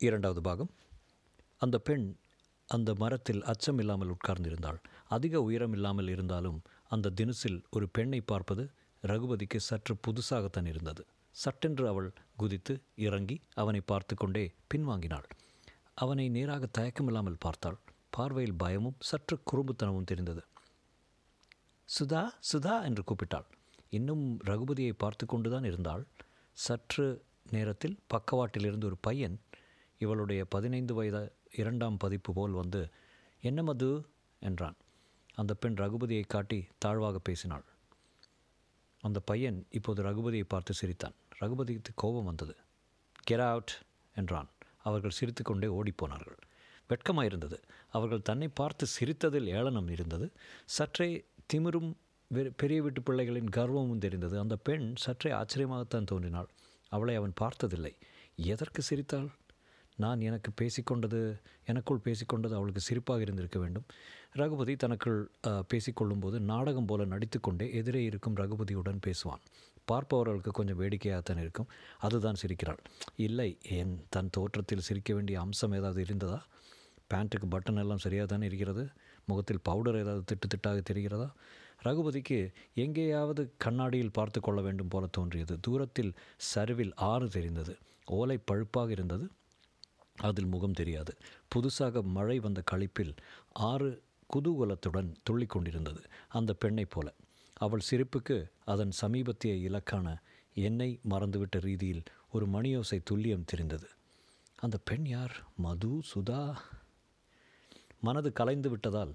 இரண்டாவது பாகம். அந்த பெண் அந்த மரத்தில் அச்சம் இல்லாமல் உட்கார்ந்திருந்தாள். அதிக உயரம் இல்லாமல் இருந்தாலும் அந்த தினசில் ஒரு பெண்ணை பார்ப்பது ரகுபதிக்கு சற்று புதுசாகத்தான் இருந்தது. சட்டென்று அவள் குதித்து இறங்கி அவனை பார்த்து கொண்டே பின்வாங்கினாள். அவனை நேராக தயக்கமில்லாமல் பார்த்தாள். பார்வையில் பயமும் சற்று குறும்புத்தனமும் தெரிந்தது. சுதா சுதா என்று கூப்பிட்டாள். இன்னும் ரகுபதியை பார்த்து கொண்டுதான் இருந்தாள். சற்று நேரத்தில் பக்கவாட்டிலிருந்து ஒரு பையன் இவளுடைய பதினைந்து வயது இரண்டாம் பதிப்பு போல் வந்து என்ன மது? என்றான். அந்த பெண் ரகுபதியை காட்டி தாழ்வாக பேசினாள். அந்த பையன் இப்போது ரகுபதியை பார்த்து சிரித்தான். ரகுபதிக்கு கோபம் வந்தது. கெட் அவுட் என்றான். அவர்கள் சிரித்துக்கொண்டே ஓடிப்போனார்கள். வெட்கமாயிருந்தது. அவர்கள் தன்னை பார்த்து சிரித்ததில் ஏளனம் இருந்தது. சற்றே திமிரும் பெரிய வீட்டு பிள்ளைகளின் கர்வமும் தெரிந்தது. அந்த பெண் சற்றே ஆச்சரியமாகத்தான் தோன்றினாள். அவளை அவன் பார்த்ததில்லை. எதற்கு சிரித்தாள்? நான் எனக்கு பேசிக்கொண்டது எனக்குள் பேசிக்கொண்டது அவளுக்கு சிரிப்பாக இருந்திருக்க வேண்டும். ரகுபதி தனக்குள் பேசிக்கொள்ளும்போது நாடகம் போல நடித்துக்கொண்டே எதிரே இருக்கும் ரகுபதியுடன் பேசுவான். பார்ப்பவர்களுக்கு கொஞ்சம் வேடிக்கையாகத்தான் இருக்கும். அதுதான் சிரிக்கிறாள். இல்லை என் தன் தோற்றத்தில் சிரிக்க வேண்டிய அம்சம் ஏதாவது இருந்ததா? பேண்ட்டுக்கு பட்டன் எல்லாம் சரியாக தானே இருக்கிறது? முகத்தில் பவுடர் ஏதாவது திட்டு திட்டாக தெரிகிறதா? ரகுபதிக்கு எங்கேயாவது கண்ணாடியில் பார்த்து கொள்ள வேண்டும் போல தோன்றியது. தூரத்தில் சரிவில் ஆறு தெரிந்தது. ஓலை பழுப்பாக இருந்தது. அதில் முகம் தெரியாது. புதுசாக மழை வந்த கழிப்பில் ஆறு குதூகலத்துடன் துள்ளி கொண்டிருந்தது. அந்த பெண்ணைப் போல. அவள் சிரிப்புக்கு அதன் சமீபத்திய இலக்கான என்னை மறந்துவிட்ட ரீதியில் ஒரு மணியோசை துல்லியம் தெரிந்தது. அந்த பெண் யார்? மது சுதா? மனது கலைந்து விட்டதால்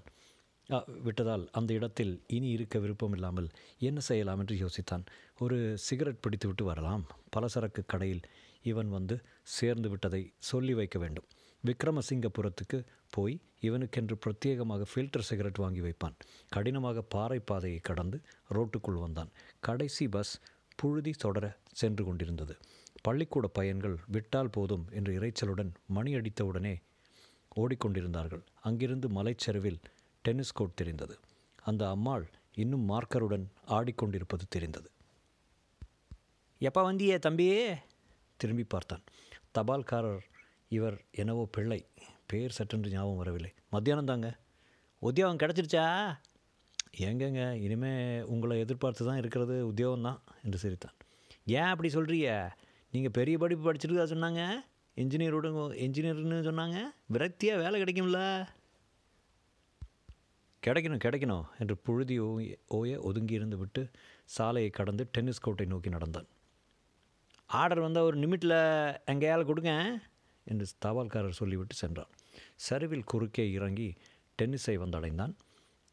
விட்டதால் அந்த இடத்தில் இனி இருக்க விருப்பமில்லாமல் என்ன செய்யலாம் என்று யோசித்தான். ஒரு சிகரெட் பிடித்துவிட்டு வரலாம். பலசரக்கு கடையில் இவன் வந்து சேர்ந்து விட்டதை சொல்லி வைக்க வேண்டும். விக்ரமசிங்கபுரத்துக்கு போய் இவனுக்கென்று பிரத்யேகமாக ஃபில்டர் சிகரெட் வாங்கி வைப்பான். கடினமாக பாறை பாதையை கடந்து ரோட்டுக்குள் வந்தான். கடைசி பஸ் புழுதி தொடர சென்று கொண்டிருந்தது. பள்ளிக்கூட பையன்கள் விட்டால் போதும் என்று இரைச்சலுடன் மணி அடித்தவுடனே ஓடிக்கொண்டிருந்தார்கள். அங்கிருந்து மலைச்சரிவில் டென்னிஸ் கோர்ட் தெரிந்தது. அந்த அம்மாள் இன்னும் மார்க்கருடன் ஆடிக்கொண்டிருப்பது தெரிந்தது. எப்போ வந்தியே தம்பியே திரும்பி பார்த்தான். தபால்காரர் இவர் என்னவோ பிள்ளை. பேர் சட்டென்று ஞாபகம் வரவில்லை. மத்தியானம் தாங்க. உத்தியோகம் கிடச்சிருச்சா? எங்கங்க? இனிமே உங்களை எதிர்பார்த்து தான் இருக்கிறது உத்தியோகம் தான் என்று சிரித்தான். ஏன் அப்படி சொல்கிறிய நீங்கள் பெரிய படிப்பு படிச்சிருக்கா சொன்னாங்க? இன்ஜினியரோட இன்ஜினியர்னு சொன்னாங்க? விரக்தியாக வேலை கிடைக்கும்ல? கிடைக்கணும் கிடைக்கணும் என்று புழுதி ஓய ஓய ஒதுங்கியிருந்து விட்டு சாலையை கடந்து டென்னிஸ் கோர்ட்டை நோக்கி நடந்தான். ஆர்டர் வந்தால் ஒரு நிமிட்டில் எங்கேயால் கொடுங்க என்று தபால்காரர் சொல்லிவிட்டு சென்றான். சரிவில் குறுக்கே இறங்கி டென்னிஸை வந்தடைந்தான்.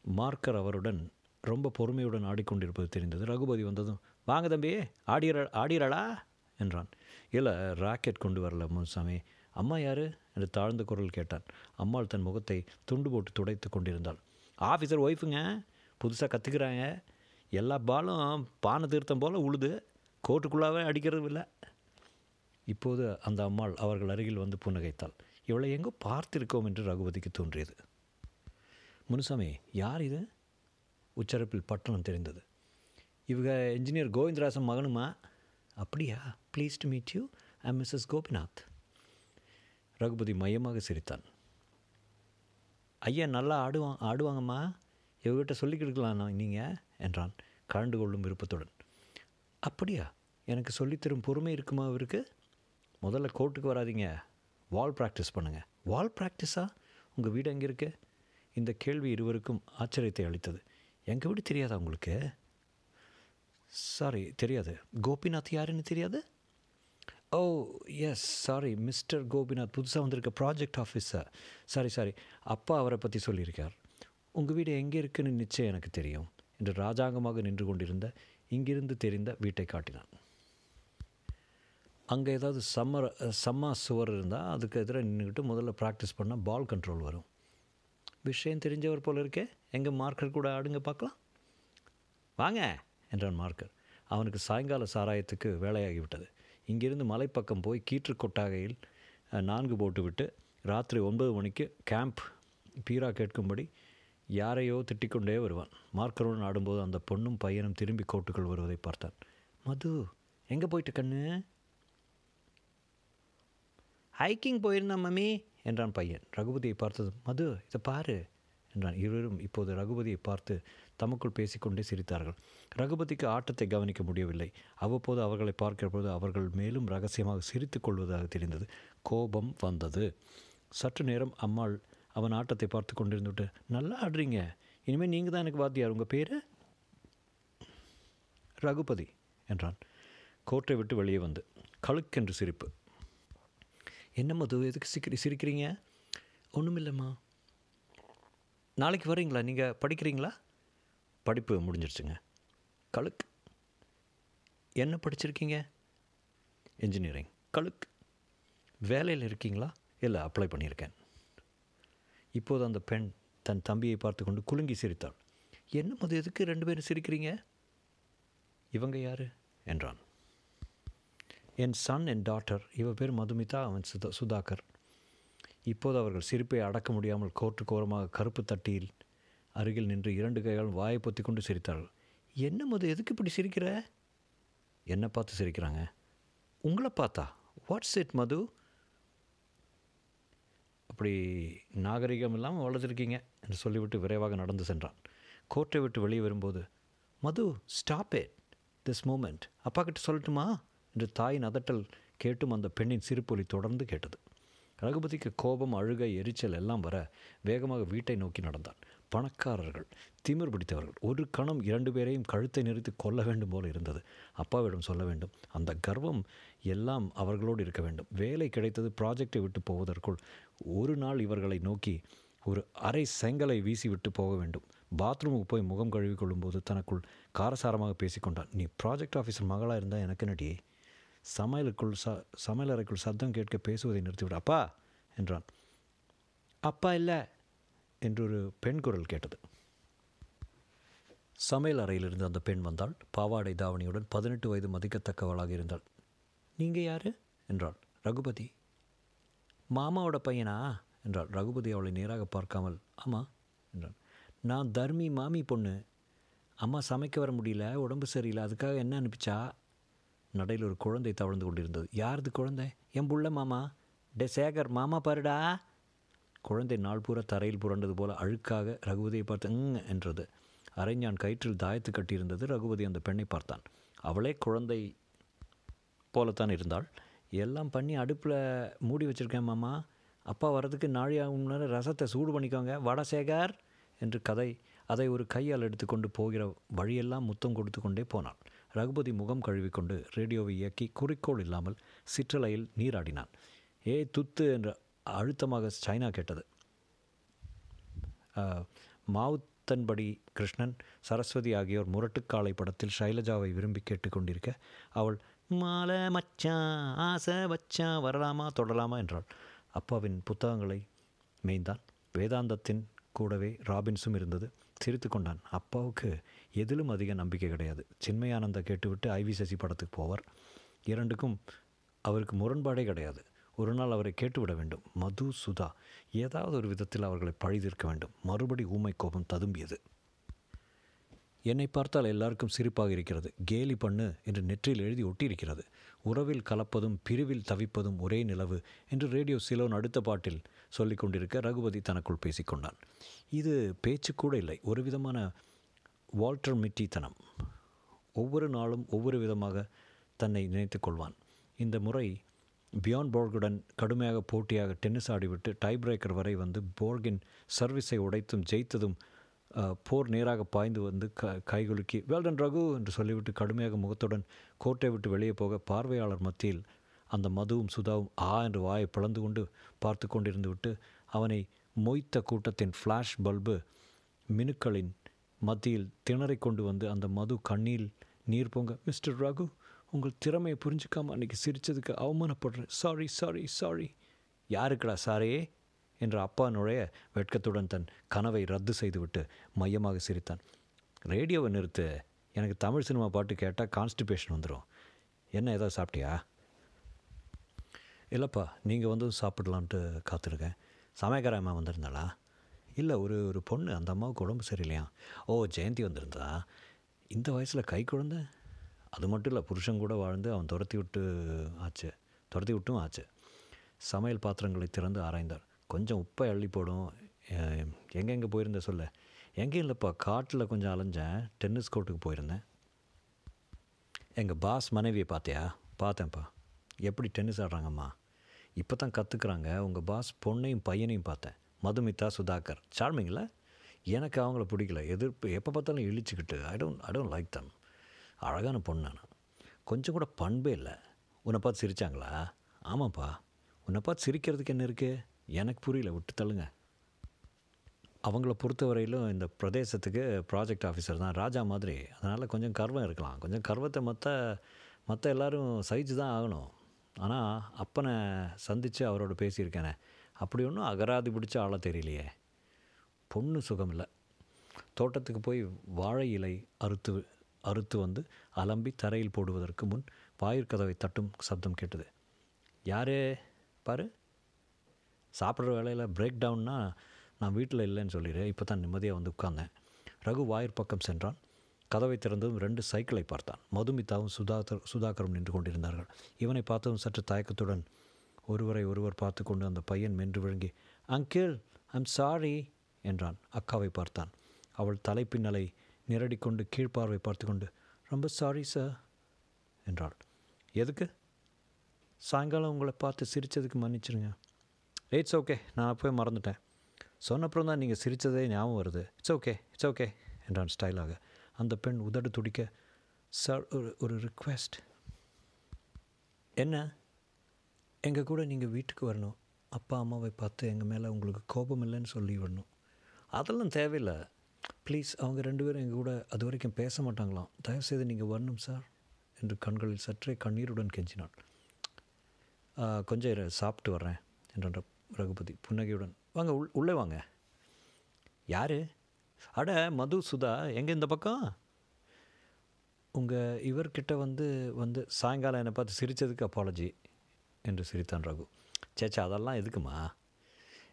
மார்க்கர் அவருடன் ரொம்ப பொறுமையுடன் ஆடிக்கொண்டிருப்பது தெரிந்தது. ரகுபதி வந்ததும் வாங்க தம்பி ஆடிற ஆடிறாளா என்றான். இல்லை ராக்கெட் கொண்டு வரல முன்சாமி. அம்மா யார்? என்று தாழ்ந்த குரல் கேட்டான். அம்மாள் தன் முகத்தை துண்டு போட்டு துடைத்து கொண்டிருந்தாள். ஆஃபீஸர் ஒய்ஃபுங்க புதுசாக கற்றுக்குறாங்க எல்லா பாலும் பானை தீர்த்தம் போல் உழுது கோட்டுக்குள்ளாவே அடிக்கிறது இல்லை. இப்போது அந்த அம்மாள் அவர்கள் அருகில் வந்து புன்னகைத்தாள். இவளை எங்கோ பார்த்திருக்கோம் என்று ரகுபதிக்கு தோன்றியது. முனுசாமி யார் இது? உச்சரிப்பில் பட்டணம் தெரிந்தது. இவங்க இன்ஜினியர் கோவிந்தராசன் மகனுமா? அப்படியா? Please to meet you I Mrs Gopinath Raghupathi மையமாக சிரித்தான். ஐயா நல்லா ஆடுவான் ஆடுவாங்கம்மா. இவர்கிட்ட சொல்லி கொடுக்கலாம் நீங்கள் என்றான் கலந்து கொள்ளும் விருப்பத்துடன். அப்படியா? எனக்கு சொல்லித்தரும் பொறுமை இருக்குமா அவருக்கு முதல்ல கோர்ட்டுக்கு வராதீங்க. வால் ப்ராக்டிஸ் பண்ணுங்கள் வால் ப்ராக்டிஸா? உங்கள் வீடு எங்கே இருக்கு? இந்த கேள்வி இருவருக்கும் ஆச்சரியத்தை அளித்தது. எங்கள் வீடு தெரியாதா உங்களுக்கு? சாரி தெரியாது. கோபிநாத் யாருன்னு தெரியாது? Oh yes sorry mister Gopinath புதுசாக வந்திருக்க ப்ராஜெக்ட் ஆஃபீஸர் சாரி சாரி அப்பா அவரை பற்றி சொல்லியிருக்கார். உங்கள் வீடு எங்கே இருக்குன்னு நிச்சயம் எனக்கு தெரியும். என்று ராஜாங்கமாக நின்று கொண்டிருந்த இங்கிருந்து தெரிந்த வீட்டை காட்டினான். அங்கே ஏதாவது சம்மர் சம்மா சுவர் இருந்தால் அதுக்கு எதிராக நின்றுக்கிட்டு முதல்ல ப்ராக்டிஸ் பண்ணால் பால் கண்ட்ரோல் வரும். விஷயம் தெரிஞ்சவர் போல இருக்கே எங்கே மார்க்கர் கூட ஆடுங்க பார்க்கலாம். வாங்க என்றான் மார்க்கர் அவனுக்கு சாயங்கால சாராயத்துக்கு வேலையாகிவிட்டது. இங்கிருந்து மலைப்பக்கம் போய் கீற்று கொட்டாகையில் நான்கு போட்டுவிட்டு ராத்திரி ஒன்பது மணிக்கு கேம்ப் பீரா கேட்கும்படி யாரையோ திட்டிக்கொண்டே வருவான். மார்க்கருடன் ஆடும்போது அந்த பொண்ணும் பையனும் திரும்பி கோட்டுக்குள் வருவதை பார்த்தான். மது எங்கே போயிட்டு கண்ணு? ஹைக்கிங் போயிருந்தான் மம்மி என்றான் பையன். ரகுபதியை பார்த்தது மது இதை பாரு. என்றான். இருவரும் இப்போது ரகுபதியை பார்த்து தமக்குள் பேசிக்கொண்டே சிரித்தார்கள். ரகுபதிக்கு ஆட்டத்தை கவனிக்க முடியவில்லை. அவ்வப்போது அவர்களை பார்க்கிறபோது அவர்கள் மேலும் ரகசியமாக சிரித்து கொள்வதாக தெரிந்தது. கோபம் வந்தது. சற்று நேரம் அம்மாள் அவன் ஆட்டத்தை பார்த்து கொண்டிருந்துவிட்டு நல்லா ஆடுறீங்க. இனிமேல் நீங்கள் தான் எனக்கு வாத்தியார். உங்கள் பேர்? ரகுபதி என்றான். கோட்டை விட்டு வெளியே வந்து கழுக்கென்று சிரிப்பு. என்ன மது எதுக்கு சிக்கிரி சிரிக்கிறீங்க? ஒன்றுமில்லம்மா நாளைக்கு வரீங்களா நீங்கள் படிக்கிறீங்களா? படிப்பு முடிஞ்சிருச்சுங்க. கழுக். என்ன படிச்சிருக்கீங்க? இன்ஜினியரிங் கழுக். வேலையில் இருக்கீங்களா? இல்லை அப்ளை பண்ணியிருக்கேன். இப்போது அந்த பெண் தன் தம்பியை பார்த்து கொண்டு குலுங்கி சிரித்தாள். என்ன மது எதுக்கு ரெண்டு பேரும் சிரிக்கிறீங்க? இவங்க யார்? என்றான். என் சன் என் டாட்டர் இவ பேர் மதுமிதா அவன் சுதா சுதாகர். இப்போது அவர்கள் சிரிப்பை அடக்க முடியாமல் கோர்ட்டு கோரமாக கருப்பு தட்டியில் அருகில் நின்று இரண்டு கைகளும் வாயை பொத்தி கொண்டு சிரித்தார்கள். என்ன மது எதுக்கு இப்படி சிரிக்கிற? என்னை பார்த்து சிரிக்கிறாங்க. உங்களை பார்த்தா? What's it Madhu? அப்படி நாகரிகம் இல்லாமல் வளர்த்துருக்கீங்க என்று சொல்லிவிட்டு விரைவாக நடந்து சென்றான். கோர்ட்டை விட்டு வெளியே வரும்போது Madhu stop it this moment அப்பா கிட்ட சொல்லட்டுமா? என்று தாயின் அதட்டல் கேட்டும் அந்த பெண்ணின் சிரிப்பொலி தொடர்ந்து கேட்டது. ரகுபதிக்கு கோபம் அழுகை எரிச்சல் எல்லாம் வர வேகமாக வீட்டை நோக்கி நடந்தான். பணக்காரர்கள் திமிர் பிடித்தவர்கள். ஒரு கணம் இரண்டு பேரையும் கழுத்தை நிறுத்தி கொல்ல வேண்டும் போல இருந்தது. அப்பாவிடம் சொல்ல வேண்டும். அந்த கர்வம் எல்லாம் அவர்களோடு இருக்க வேண்டும். வேலை கிடைத்தது ப்ராஜெக்டை விட்டு போவதற்குள் ஒரு நாள் இவர்களை நோக்கி ஒரு அரை செங்கலை வீசி விட்டு போக வேண்டும். பாத்ரூமுக்கு போய் முகம் கழுவி கொள்ளும்போது தனக்குள் காரசாரமாக பேசிக்கொண்டான் நீ ப்ராஜெக்ட் ஆஃபீஸர் மகளாக இருந்தால் எனக்கு நடியே சமையலுக்குள் ச சமையலறைக்குள் சத்தம் கேட்க பேசுவதை நிறுத்திவிடு. அப்பா என்றான். அப்பா இல்லை என்றொரு பெண் குரல் கேட்டது. சமையல் அறையிலிருந்து அந்த பெண் வந்தாள். பாவாடை தாவணியுடன் பதினெட்டு வயது மதிக்கத்தக்கவளாக இருந்தாள். நீங்கள் யார்? என்றாள். ரகுபதி. மாமாவோட பையனா? என்றாள். ரகுபதி அவளை நேராக பார்க்காமல் ஆமாம் என்றான். நான் தர்மி மாமி பொண்ணு. அம்மா சமைக்க வர முடியல உடம்பு சரியில்லை அதுக்காக என்ன அனுப்பிச்சா? நடையில் ஒரு குழந்தை தவழ்ந்து கொண்டிருந்தது. யாரது குழந்தை? என் புள்ள மாமா. டே சேகர் மாமா பாருடா. குழந்தை நாள் பூரா தரையில் புரண்டது போல அழுக்காக ரகுபதியை பார்த்து ங் என்றது. அரைஞான் கயிற்றில் தாயத்து கட்டியிருந்தது. ரகுபதி அந்த பெண்ணை பார்த்தான். அவளே குழந்தை போலத்தான் இருந்தாள். எல்லாம் பண்ணி அடுப்பில் மூடி வச்சுருக்கேன் மாமா. அப்பா வரதுக்கு நாழியாகும் ரசத்தை சூடு பண்ணிக்கோங்க. வட சேகர் என்று கதை அதை ஒரு கையால் எடுத்துக்கொண்டு போகிற வழியெல்லாம் முத்தம் கொடுத்து கொண்டே போனாள். ரகுபதி முகம் கழுவிக்கொண்டு ரேடியோவை இயக்கி குறிக்கோள் இல்லாமல் சிற்றலையில் நீராடினான். ஏ துத்து என்ற அழுத்தமாக சைனா கேட்டது. மாவுத்தன்படி கிருஷ்ணன் சரஸ்வதி ஆகியோர் முரட்டுக்காலை படத்தில் ஷைலஜாவை விரும்பி கேட்டுக்கொண்டிருக்க அவள் மாலை மச்சான் ஆசை வச்சா வரலாமா தொடலாமா என்றாள். அப்பாவின் புத்தகங்களை மேய்ந்தான். வேதாந்தத்தின் கூடவே ராபின்ஸும் இருந்தது. சிரித்து கொண்டான் அப்பாவுக்கு எதிலும் அதிக நம்பிக்கை கிடையாது. சின்மயானந்த கேட்டுவிட்டு ஐவி சசி படத்துக்கு போவார். இரண்டுக்கும் அவருக்கு முரண்பாடே கிடையாது. ஒரு நாள் அவரை கேட்டுவிட வேண்டும். மது சுதா ஏதாவது ஒரு விதத்தில் அவர்களை பழிதீர்க்க வேண்டும். மறுபடி ஊமை கோபம் ததும்பியது. என்னை பார்த்தால் எல்லாருக்கும் சிரிப்பாக இருக்கிறது. கேலி பண்ணு என்று நெற்றியில் எழுதி ஒட்டியிருக்கிறது. உறவில் கலப்பதும் பிரிவில் தவிப்பதும் ஒரே நிலவு என்று ரேடியோ சிலோன் அடுத்த பாட்டில் சொல்லி கொண்டிருக்க ரகுபதி தனக்குள் பேசிக்கொண்டான். இது பேச்சு கூட இல்லை. ஒரு விதமான வால்டர் மிட்டித்தனம். ஒவ்வொரு நாளும் ஒவ்வொரு விதமாக தன்னை நினைத்து கொள்வான். இந்த முறை பியான் போர்குடன் கடுமையாக போட்டியாக டென்னிஸ் ஆடிவிட்டு டை பிரேக்கர் வரை வந்து போர்கின் சர்வீஸை உடைத்தும் ஜெயித்ததும் போர் நேராக பாய்ந்து வந்து க கைகுலுக்கி வேல்டன் ரகு என்று சொல்லிவிட்டு கடுமையாக முகத்துடன் கோட்டை விட்டு வெளியே போக பார்வையாளர் மத்தியில் அந்த மதுவும் சுதாவும் ஆ என்று வாயை பிளந்து கொண்டு பார்த்து கொண்டிருந்து விட்டு அவனை மொய்த்த கூட்டத்தின் ஃப்ளாஷ் பல்பு மினுக்களின் மத்தியில் திணறிக் கொண்டு வந்து அந்த மது கண்ணில் நீர் பொங்க மிஸ்டர் ரகு உங்கள் திறமையை புரிஞ்சுக்காமல் அன்றைக்கி சிரித்ததுக்கு அவமானப்படுறேன். Sorry sorry sorry. யாருக்கடா சாரே? என்ற அப்பா நுழைய வெட்கத்துடன் தன் கனவை ரத்து செய்துவிட்டு மையமாக சிரித்தான். ரேடியோவை நிறுத்து எனக்கு தமிழ் சினிமா பாட்டு கேட்டால் கான்ஸ்டிபேஷன் வந்துடும் என்ன ஏதாவது சாப்பிட்டியா? இல்லைப்பா நீங்கள் வந்து சாப்பிடலான்ட்டு காத்திருக்கேன். சமயக்கார அம்மா வந்திருந்தாளா? இல்லை ஒரு ஒரு பொண்ணு அந்த அம்மாவுக்கு உடம்பு சரியில்லையா? ஓ ஜெயந்தி வந்திருந்தா? இந்த வயசில் கை குழந்த? அது மட்டும் இல்லை புருஷன் கூட வாழ்ந்து அவன் துரத்தி விட்டு ஆச்சு. துரத்தி விட்டும் ஆச்சு. சமையல் பாத்திரங்களை திறந்து ஆராய்ந்தார். கொஞ்சம் உப்பை அள்ளி போடும். எங்கெங்கே போயிருந்த சொல்ல. எங்கேயும் இல்லைப்பா காட்டில் கொஞ்சம் அலைஞ்சேன். டென்னிஸ் கோர்ட்டுக்கு போயிருந்தேன். எங்கள் பாஸ் மனைவியை பார்த்தியா? பார்த்தேன்ப்பா. எப்படி டென்னிஸ் ஆடுறாங்கம்மா? இப்போ தான் கற்றுக்குறாங்க உங்கள் பாஸ் பொண்ணையும் பையனையும் பார்த்தேன். மதுமிதா சுதாகர். சார்மிங்கில் எனக்கு அவங்கள பிடிக்கல. எதிர்ப்பு எப்போ பார்த்தாலும் இழிச்சுக்கிட்டு. I don't I don't like them அழகான பொண்ணு நான். கொஞ்சம் கூட பண்பே இல்லை. உன்னை பார்த்து சிரிச்சாங்களா? ஆமாப்பா. உன்னை பார்த்து சிரிக்கிறதுக்கு என்ன இருக்குது எனக்கு புரியல விட்டு தள்ளுங்க. அவங்கள பொறுத்தவரையிலும் இந்த பிரதேசத்துக்கு ப்ராஜெக்ட் ஆஃபீஸர் தான் ராஜா மாதிரி. அதனால் கொஞ்சம் கர்வம் இருக்கலாம். கொஞ்சம் கர்வத்தை மற்ற மற்ற எல்லாரும் சகிச்சு தான் ஆகணும். ஆனால் அப்பனை சந்தித்து அவரோட பேசியிருக்கேனே. அப்படி ஒன்றும் அகராதி பிடிச்ச ஆளை தெரியலையே. பொண்ணு சுகம் இல்லை தோட்டத்துக்கு போய் வாழை இலை அறுத்து அறுத்து வந்து அலம்பி தரையில் போடுவதற்கு முன் வாயிற்கதவை தட்டும் சப்தம் கேட்டது. யாரே? பாரு. சாப்பிட்ற வேலையில் பிரேக் டவுன்னா நான் வீட்டில் இல்லைன்னு சொல்லிடு இப்போ தான் நிம்மதியாக வந்து உட்கார்ந்தேன். ரகு வாயிற் பக்கம் சென்றான். கதவை திறந்ததும் ரெண்டு சைக்கிளை பார்த்தான். மதுமிதாவும் சுதாகர் சுதாகரும் நின்று கொண்டிருந்தார்கள். இவனை பார்த்ததும் சற்று தயக்கத்துடன் ஒருவரை ஒருவர் பார்த்து கொண்டு அந்த பையன் மென்று விழுங்கி அங்கிள் ஐம் சாரி என்றான். அக்காவை பார்த்தான். அவள் தலைப்பின்னலை நிரடிக்கொண்டு கீழ்ப்பார்வை பார்த்து கொண்டு ரொம்ப சாரி சார் என்றாள். எதுக்கு? சாயங்காலம் உங்களை பார்த்து சிரித்ததுக்கு மன்னிச்சிருங்க. இட்ஸ் ஓகே நான் அப்போவே மறந்துட்டேன். சொன்னப்புறம் தான் நீங்கள் சிரித்ததே ஞாபகம் வருது. இட்ஸ் ஓகே இட்ஸ் ஓகே என்றான் ஸ்டைலாக. அந்த பெண் உதடு துடிக்க சார் ஒரு ஒரு ரிக்வெஸ்ட் என்ன? எங்கள் கூட நீங்கள் வீட்டுக்கு வரணும். அப்பா அம்மாவை பார்த்து எங்கள் மேலே உங்களுக்கு கோபம் இல்லைன்னு சொல்லி வரணும் அதெல்லாம் தேவையில்லை. ப்ளீஸ் அவங்க ரெண்டு பேரும் எங்கள் கூட அது வரைக்கும் பேச மாட்டாங்களாம். தயவுசெய்து நீங்கள் வரணும் சார் என்று கண்களில் சற்றே கண்ணீருடன் கெஞ்சினான். கொஞ்சம் சாப்பிட்டு வர்றேன். என்றான் ரகுபதி புன்னகையுடன் வாங்க உள் உள்ளே வாங்க. யார்? அட மது சுதா எங்கே இந்த பக்கம்? உங்கள் இவர்கிட்ட வந்து வந்து சாயங்காலம் என்னை பார்த்து சிரித்ததுக்கு அப்பாலஜி என்று சிரித்தான் ரகு. சேச்சா அதெல்லாம் எதுக்குமா?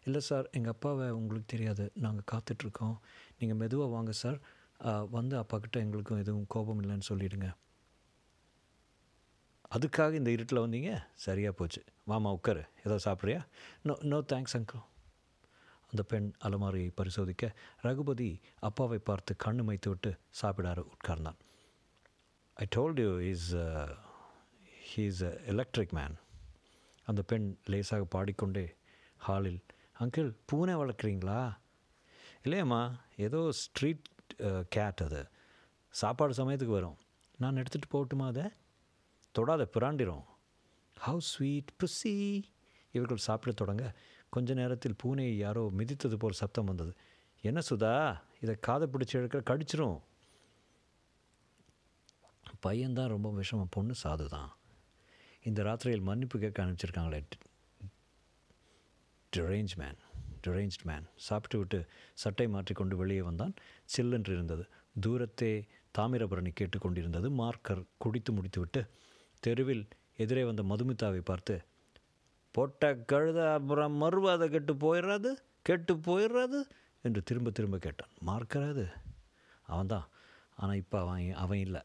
இல்லை சார் எங்கள் அப்பாவை உங்களுக்கு தெரியாது. நாங்கள் காத்துட்ருக்கோம். நீங்கள் மெதுவாக வாங்க சார். வந்து அப்பாக்கிட்ட எங்களுக்கும் எதுவும் கோபம் இல்லைன்னு சொல்லிவிடுங்க அதுக்காக இந்த இருட்டில் வந்தீங்க? சரியாக போச்சு. வாமா உட்காரு. ஏதோ சாப்பிட்றியா? நோ நோ தேங்க்ஸ் அங்கிள் அந்த பெண் அலமாரியை பரிசோதிக்க ரகுபதி அப்பாவை பார்த்து கண்ணு மைத்து விட்டு சாப்பிடாரு உட்கார்ந்தான். I told you is he's a electric man அந்த பெண் லேசாக பாடிக்கொண்டே ஹாலில் அங்கிள் பூனை வளர்க்குறீங்களா? இல்லையம்மா ஏதோ ஸ்ட்ரீட் கேட் uh, அது. சாப்பாடு சமயத்துக்கு வரும். நான் எடுத்துகிட்டு போகட்டுமா அதை? தொடாத பிராண்டிரும் ஹவு ஸ்வீட் புசி இவர்கள் சாப்பிட தொடங்க கொஞ்ச நேரத்தில் பூனையை யாரோ மிதித்தது போல் சத்தம் வந்தது. என்ன சுதா? இதை காதை பிடிச்சி இழுக்கிற கடிச்சிரும். பையன்தான் ரொம்ப விஷமம் பொண்ணு சாது தான். இந்த ராத்திரியில் மன்னிப்பு கேட்க அனுப்பிச்சிருக்காங்களே. டிரேஞ்ச் மேன் டிரேஞ்ச்ட் மேன் சாப்பிட்டு விட்டு சட்டை மாற்றிக்கொண்டு வெளியே வந்தான். சில்லென்று இருந்தது தூரத்தே தாமிரபரணி கேட்டுக்கொண்டிருந்தது மார்க்கர் குடித்து முடித்துவிட்டு தெருவில் எதிரே வந்த மதுமிதாவை பார்த்து போட்ட கழுத அப்புறம் மறுவாதை கெட்டு போயிடுறாது கெட்டு போயிடுறாது என்று திரும்ப திரும்ப கேட்டான். மார்க்கறாது. அவன்தான். ஆனால் இப்போ அவன் அவன் இல்லை.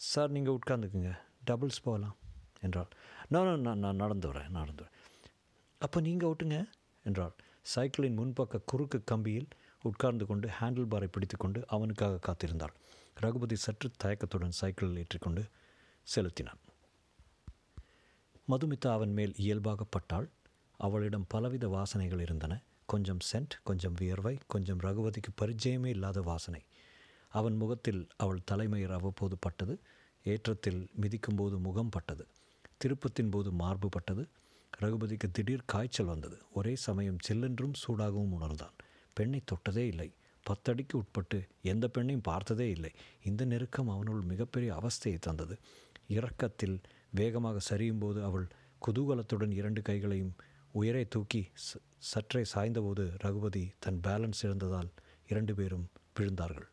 சார் நீங்கள் உட்காந்துக்குங்க டபுள்ஸ் போகலாம். என்றாள். நான் நான் நான் நடந்து வரேன் நடந்து வரேன் அப்போ நீங்கள் ஓட்டுங்க என்றாள். சைக்கிளின் முன்பக்க குறுக்கு கம்பியில் உட்கார்ந்து கொண்டு ஹேண்டில் பாரை பிடித்துக்கொண்டு அவனுக்காக காத்திருந்தாள் ரகுபதி சற்று தயக்கத்துடன் சைக்கிளில் ஏற்றிக்கொண்டு செலுத்தினான். மதுமிதா அவன் மேல் இயல்பாக பட்டாள் அவளிடம் பலவித வாசனைகள் இருந்தன. கொஞ்சம் சென்ட் கொஞ்சம் வியர்வை கொஞ்சம் ரகுபதிக்கு பரிச்சயமே இல்லாத வாசனை. அவன் முகத்தில் அவள் தலைமயிர் அவ்வப்போது பட்டது. ஏற்றத்தில் மிதிக்கும் போது முகம் பட்டது. திருப்பத்தின் போது மார்பு பட்டது. ரகுபதிக்கு திடீர் காய்ச்சல் வந்தது. ஒரே சமயம் சில்லென்றும் சூடாகவும் உணர்ந்தான். பெண்ணை தொட்டதே இல்லை. பத்தடிக்கு உட்பட்டு எந்த பெண்ணையும் பார்த்ததே இல்லை. இந்த நெருக்கம் அவனுள் மிகப்பெரிய அவஸ்தையை தந்தது. இறக்கத்தில் வேகமாக சரியும் போது அவள் குதூகலத்துடன் இரண்டு கைகளையும் உயரே தூக்கி ச- சற்றே சாய்ந்தபோது ரகுபதி தன் பேலன்ஸ் இழந்ததால் இரண்டு பேரும் விழுந்தார்கள்